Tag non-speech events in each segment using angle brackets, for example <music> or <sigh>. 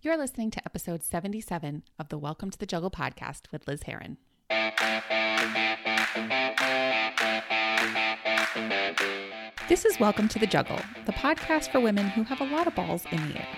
You're listening to episode 77 of the Welcome to the Juggle podcast with Liz Heron. This is Welcome to the Juggle, the podcast for women who have a lot of balls in the air.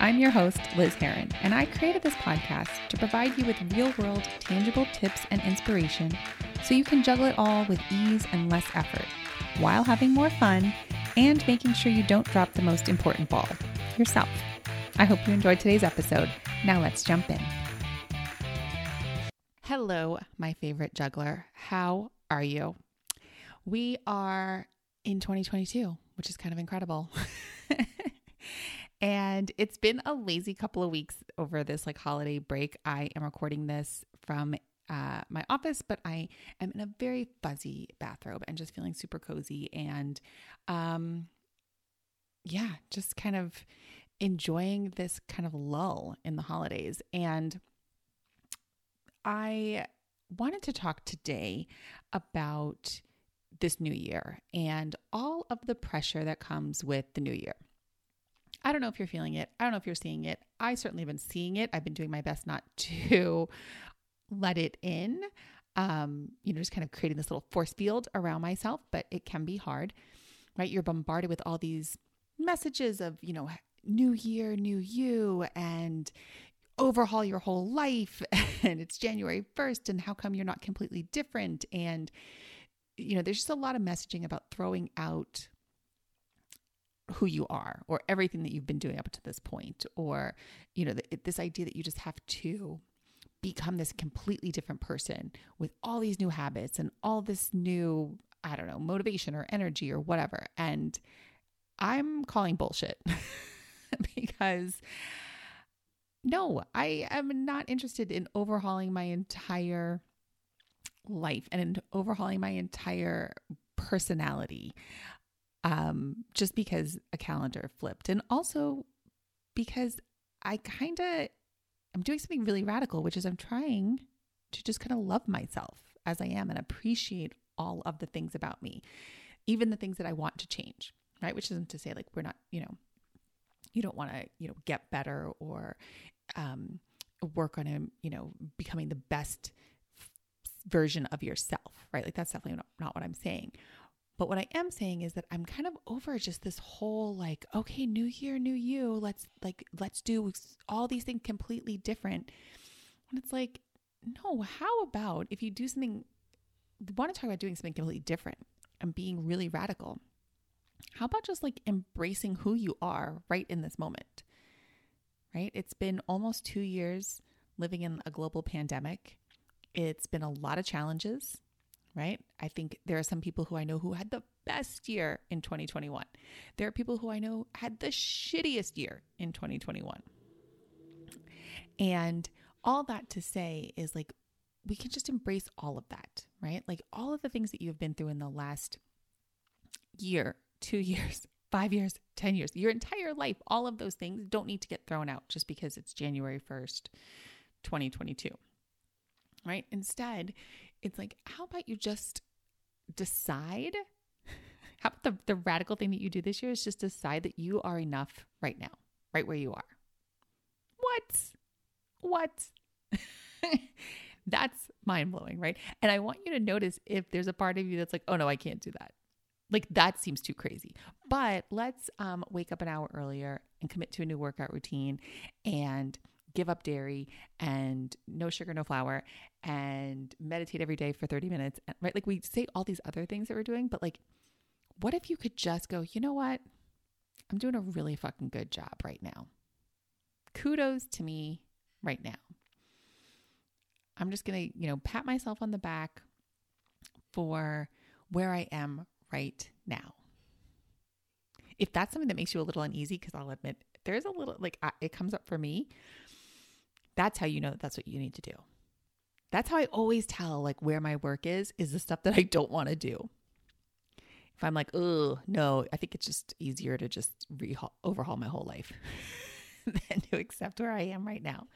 I'm your host, Liz Heron, and I created this podcast to provide you with real world, tangible tips and inspiration so you can juggle it all with ease and less effort while having more fun and making sure you don't drop the most important ball yourself. I hope you enjoyed today's episode. Now let's jump in. Hello, my favorite juggler. How are you? We are in 2022, which is kind of incredible. <laughs> and it's been a lazy couple of weeks over this like holiday break. I am recording this from uh, my office, but I am in a very fuzzy bathrobe and just feeling super cozy and um yeah, just kind of enjoying this kind of lull in the holidays. And I wanted to talk today about this new year and all of the pressure that comes with the new year. I don't know if you're feeling it. I don't know if you're seeing it. I certainly have been seeing it. I've been doing my best not <laughs> to let it in. Um, you know, just kind of creating this little force field around myself, but it can be hard, right? You're bombarded with all these messages of, you know, new year, new you, and overhaul your whole life. <laughs> And it's January 1st, and how come you're not completely different? And, you know, there's just a lot of messaging about throwing out who you are or everything that you've been doing up to this point, or, you know, this idea that you just have to become this completely different person with all these new habits and all this new, I don't know, motivation or energy or whatever. And I'm calling bullshit. <laughs> <laughs> because no, I am not interested in overhauling my entire life and in overhauling my entire personality um, just because a calendar flipped. And also because I kind of I'm doing something really radical, which is I'm trying to just kind of love myself as I am and appreciate all of the things about me, even the things that I want to change, right? Which isn't to say like we're not, you know, you don't want to you know get better or um, work on him you know becoming the best version of yourself right? Like that's definitely not, not what i'm saying. But what i am saying is that i'm kind of over just this whole like okay new year new you let's like let's do all these things completely different. And it's like no how about if you do something want to talk about doing something completely different and being really radical how about just like embracing who you are right in this moment? Right? It's been almost two years living in a global pandemic. It's been a lot of challenges, right? I think there are some people who I know who had the best year in 2021. There are people who I know had the shittiest year in 2021. And all that to say is like, we can just embrace all of that, right? Like all of the things that you've been through in the last year two <laughs> years, five years, 10 years, your entire life, all of those things don't need to get thrown out just because it's January 1st, 2022. Right? Instead, it's like, how about you just decide? <laughs> How about the, the radical thing that you do this year is just decide that you are enough right now, right where you are. What? What? <laughs> that's mind blowing, right? And I want you to notice if there's a part of you that's like, oh no, I can't do that. Like that seems too crazy. But let's um, wake up an hour earlier and commit to a new workout routine and give up dairy and no sugar, no flour and meditate every day for 30 minutes. Right? Like we say all these other things that we're doing, but like, what if you could just go, you know what? I'm doing a really fucking good job right now. Kudos to me right now. I'm just going to, you know, pat myself on the back for where I am right now. If that's something that makes you a little uneasy, because I'll admit there's a little like it comes up for me, that's how you know that that's what you need to do. That's how I always tell like where my work is, is the stuff that I don't want to do. If I'm like, oh, no, I think it's just easier to just re- overhaul my whole life <laughs> than to accept where I am right now.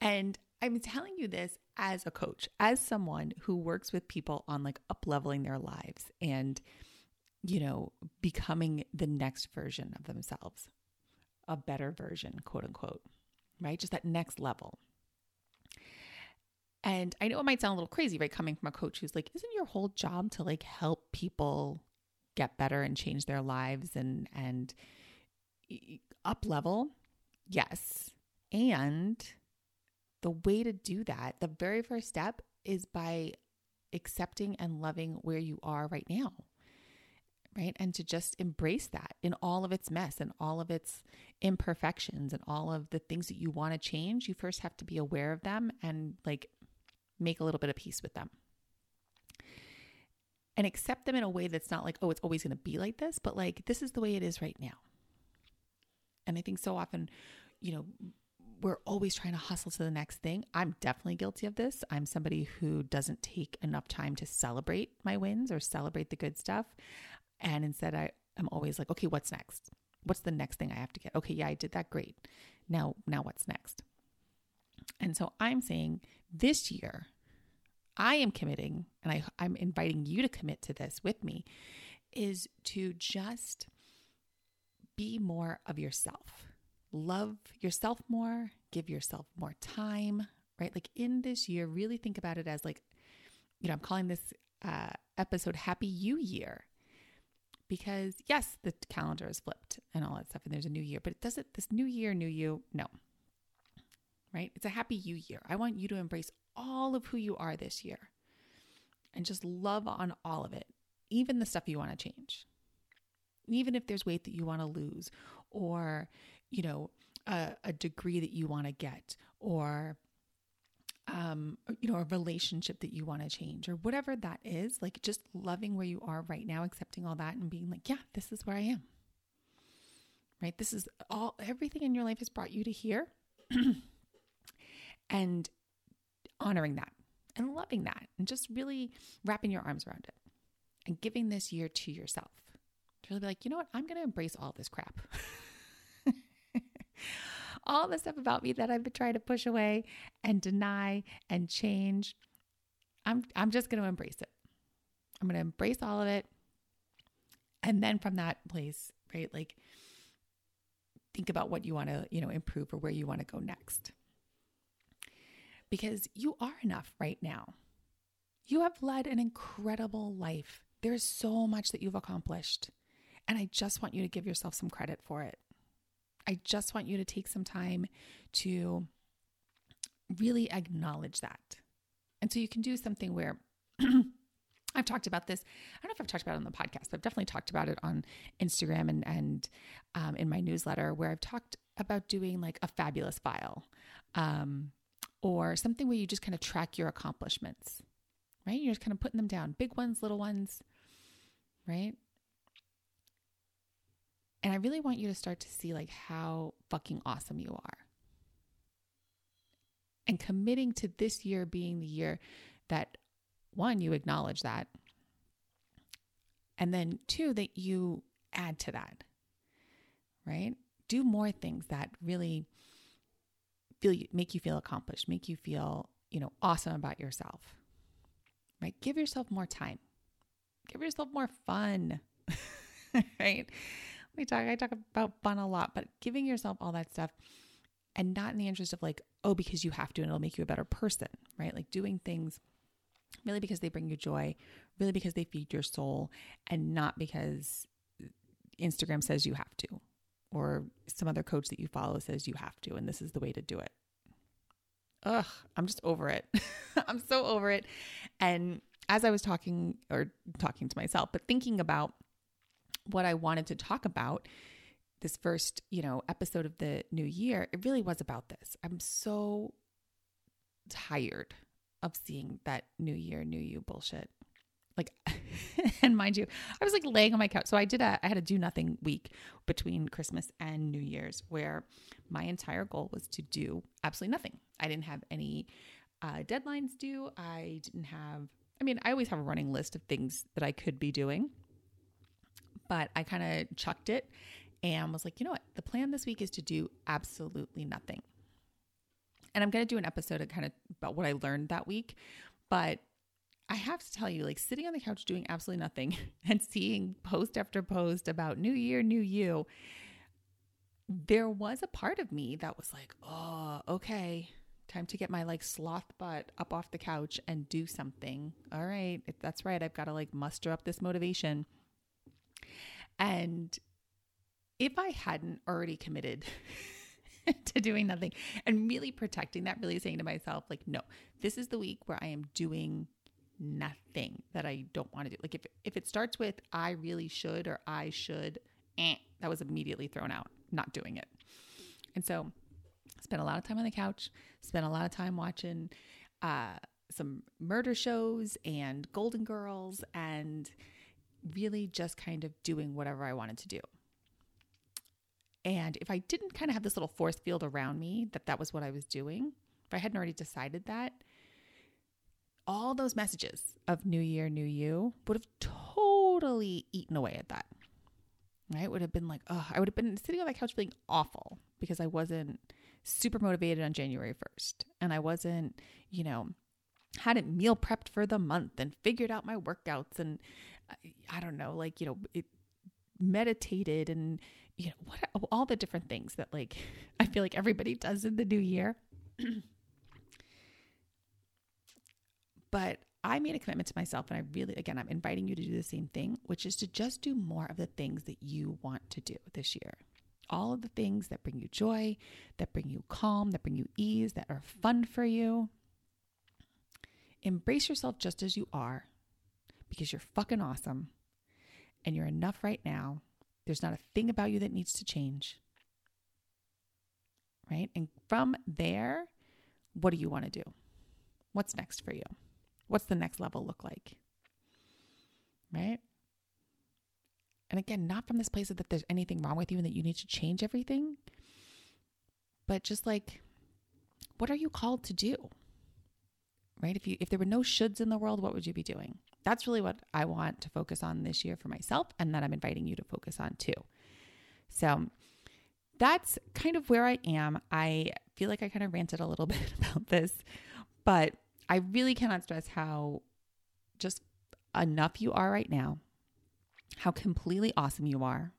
And I'm telling you this as a coach, as someone who works with people on like up leveling their lives and, you know, becoming the next version of themselves. a better version, quote unquote, right? Just that next level. And I know it might sound a little crazy, right? Coming from a coach who's like, isn't your whole job to like help people get better and change their lives and and up level? Yes. And the way to do that, the very first step is by accepting and loving where you are right now. Right. And to just embrace that in all of its mess and all of its imperfections and all of the things that you want to change. You first have to be aware of them and like make a little bit of peace with them. And accept them in a way that's not like, oh, it's always going to be like this, but like, this is the way it is right now. And I think so often, you know, we're always trying to hustle to the next thing. I'm definitely guilty of this. I'm somebody who doesn't take enough time to celebrate my wins or celebrate the good stuff. And instead, I am always like, okay, what's next? What's the next thing I have to get? Okay, yeah, I did that. Great. Now, now what's next? And so I'm saying this year, I am committing, and I, I'm inviting you to commit to this with me, is to just be more of yourself. Love yourself more, give yourself more time, right? Like in this year, really think about it as like, you know, I'm calling this uh, episode Happy You Year because yes, the calendar is flipped and all that stuff, and there's a new year, but it doesn't, this new year, new you, no, right? It's a happy you year. I want you to embrace all of who you are this year and just love on all of it, even the stuff you want to change. Even if there's weight that you want to lose, or, you know, a, a degree that you want to get, or um, you know, a relationship that you want to change or whatever that is, like just loving where you are right now, accepting all that and being like, yeah, this is where I am. Right? This is all everything in your life has brought you to here. <clears throat> and honoring that and loving that and just really wrapping your arms around it and giving this year to yourself. To really be like, you know what? I'm going to embrace all this crap. <laughs> <laughs> all the stuff about me that I've been trying to push away and deny and change. I'm I'm just going to embrace it. I'm going to embrace all of it. And then from that place, right? Like think about what you want to, you know, improve or where you want to go next. Because you are enough right now. You have led an incredible life. There's so much that you've accomplished. And I just want you to give yourself some credit for it. I just want you to take some time to really acknowledge that. And so you can do something where <clears throat> I've talked about this. I don't know if I've talked about it on the podcast, but I've definitely talked about it on Instagram and and um, in my newsletter, where I've talked about doing like a fabulous file, um, or something where you just kind of track your accomplishments. Right? You're just kind of putting them down, big ones, little ones. Right? And I really want you to start to see like how fucking awesome you are. And committing to this year being the year that one, you acknowledge that. And then two, that you add to that, right? Do more things that really feel make you feel accomplished, make you feel, you know, awesome about yourself. Right? Give yourself more time. Give yourself more fun. <laughs> right? We talk I talk about fun a lot, but giving yourself all that stuff and not in the interest of like, oh, because you have to and it'll make you a better person, right? Like doing things really because they bring you joy, really because they feed your soul, and not because Instagram says you have to or some other coach that you follow says you have to and this is the way to do it. Ugh, I'm just over it. <laughs> I'm so over it. And as I was talking or talking to myself, but thinking about what I wanted to talk about this first, you know, episode of the new year, it really was about this. I'm so tired of seeing that new year, new you bullshit. Like, <laughs> and mind you, I was like laying on my couch. So I did a, I had a do nothing week between Christmas and New Year's where my entire goal was to do absolutely nothing. I didn't have any uh, deadlines due. I didn't have, I mean, I always have a running list of things that I could be doing but I kind of chucked it and was like, you know what? The plan this week is to do absolutely nothing. And I'm going to do an episode of kind of about what I learned that week. But I have to tell you, like sitting on the couch doing absolutely nothing <laughs> and seeing post after post about new year, new you, there was a part of me that was like, oh, okay, time to get my like sloth butt up off the couch and do something. All right, if that's right. I've got to like muster up this motivation. And if I hadn't already committed <laughs> to doing nothing and really protecting that, really saying to myself, like, no, this is the week where I am doing nothing that I don't want to do. Like if if it starts with I really should or I should, eh, that was immediately thrown out, not doing it. And so spent a lot of time on the couch, spent a lot of time watching uh, some murder shows and Golden Girls and really just kind of doing whatever I wanted to do. And if I didn't kind of have this little force field around me that that was what I was doing, if I hadn't already decided that, all those messages of New Year, New You would have totally eaten away at that. Right? Would have been like, oh, I would have been sitting on that couch feeling awful because I wasn't super motivated on January 1st. And I wasn't, you know, hadn't meal prepped for the month and figured out my workouts and I don't know, like, you know, it meditated and, you know, what all the different things that like <laughs> I feel like everybody does in the new year. <clears throat> but I made a commitment to myself, and I really, again, I'm inviting you to do the same thing, which is to just do more of the things that you want to do this year. All of the things that bring you joy, that bring you calm, that bring you ease, that are fun for you. Embrace yourself just as you are because you're fucking awesome and you're enough right now. There's not a thing about you that needs to change. Right? And from there, what do you want to do? What's next for you? What's the next level look like? Right? And again, not from this place that there's anything wrong with you and that you need to change everything, but just like, what are you called to do? Right? If you if there were no shoulds in the world, what would you be doing? That's really what I want to focus on this year for myself, and that I'm inviting you to focus on too. So that's kind of where I am. I feel like I kind of ranted a little <laughs> bit about this, but I really cannot stress how just enough you are right now, how completely awesome you are,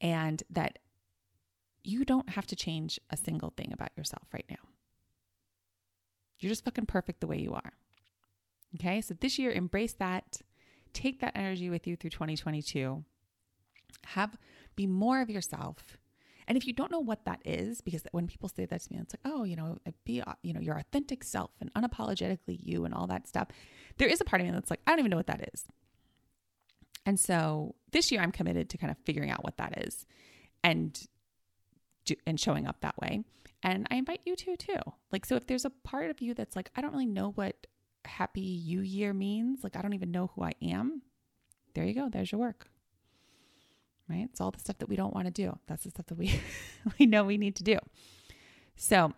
and that you don't have to change a single thing about yourself right now. You're just fucking perfect the way you are. Okay, so this year, embrace that. Take that energy with you through 2022. Have be more of yourself and if you don't know what that is, because when people say that to me, it's like, oh, you know, be, you know, your authentic self and unapologetically you and all that stuff. There is a part of me that's like, I don't even know what that is. And so this year I'm committed to kind of figuring out what that is and and showing up that way. And I invite you to too. Like, so if there's a part of you that's like, I don't really know what happy you year means, like, I don't even know who I am, there you go. There's your work right? It's all the stuff that we don't want to do. That's the stuff that we <laughs> we know we need to do. So,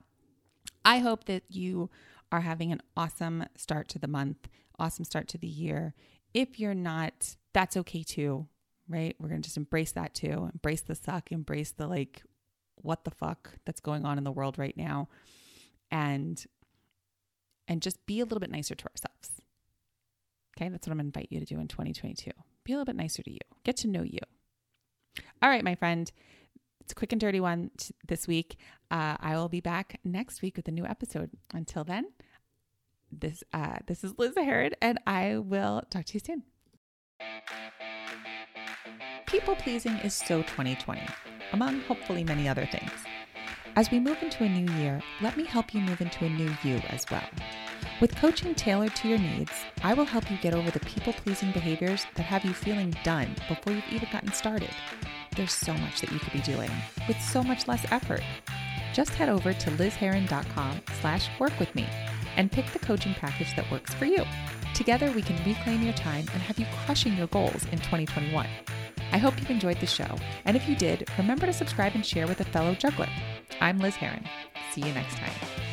I hope that you are having an awesome start to the month, awesome start to the year. If you're not, that's okay too, right? We're going to just embrace that too. Embrace the suck, embrace the like what the fuck that's going on in the world right now and and just be a little bit nicer to ourselves. Okay, that's what I'm going to invite you to do in 2022. Be a little bit nicer to you. Get to know you. All right, my friend. It's a quick and dirty one t- this week. Uh, I will be back next week with a new episode. Until then, this uh, this is Liz Heron, and I will talk to you soon. People pleasing is so 2020, among hopefully many other things. As we move into a new year, let me help you move into a new you as well. With coaching tailored to your needs, I will help you get over the people pleasing behaviors that have you feeling done before you've even gotten started. There's so much that you could be doing with so much less effort. Just head over to lizheron.com slash work with me and pick the coaching package that works for you. Together, we can reclaim your time and have you crushing your goals in 2021. I hope you've enjoyed the show, and if you did, remember to subscribe and share with a fellow juggler. I'm Liz Heron. See you next time.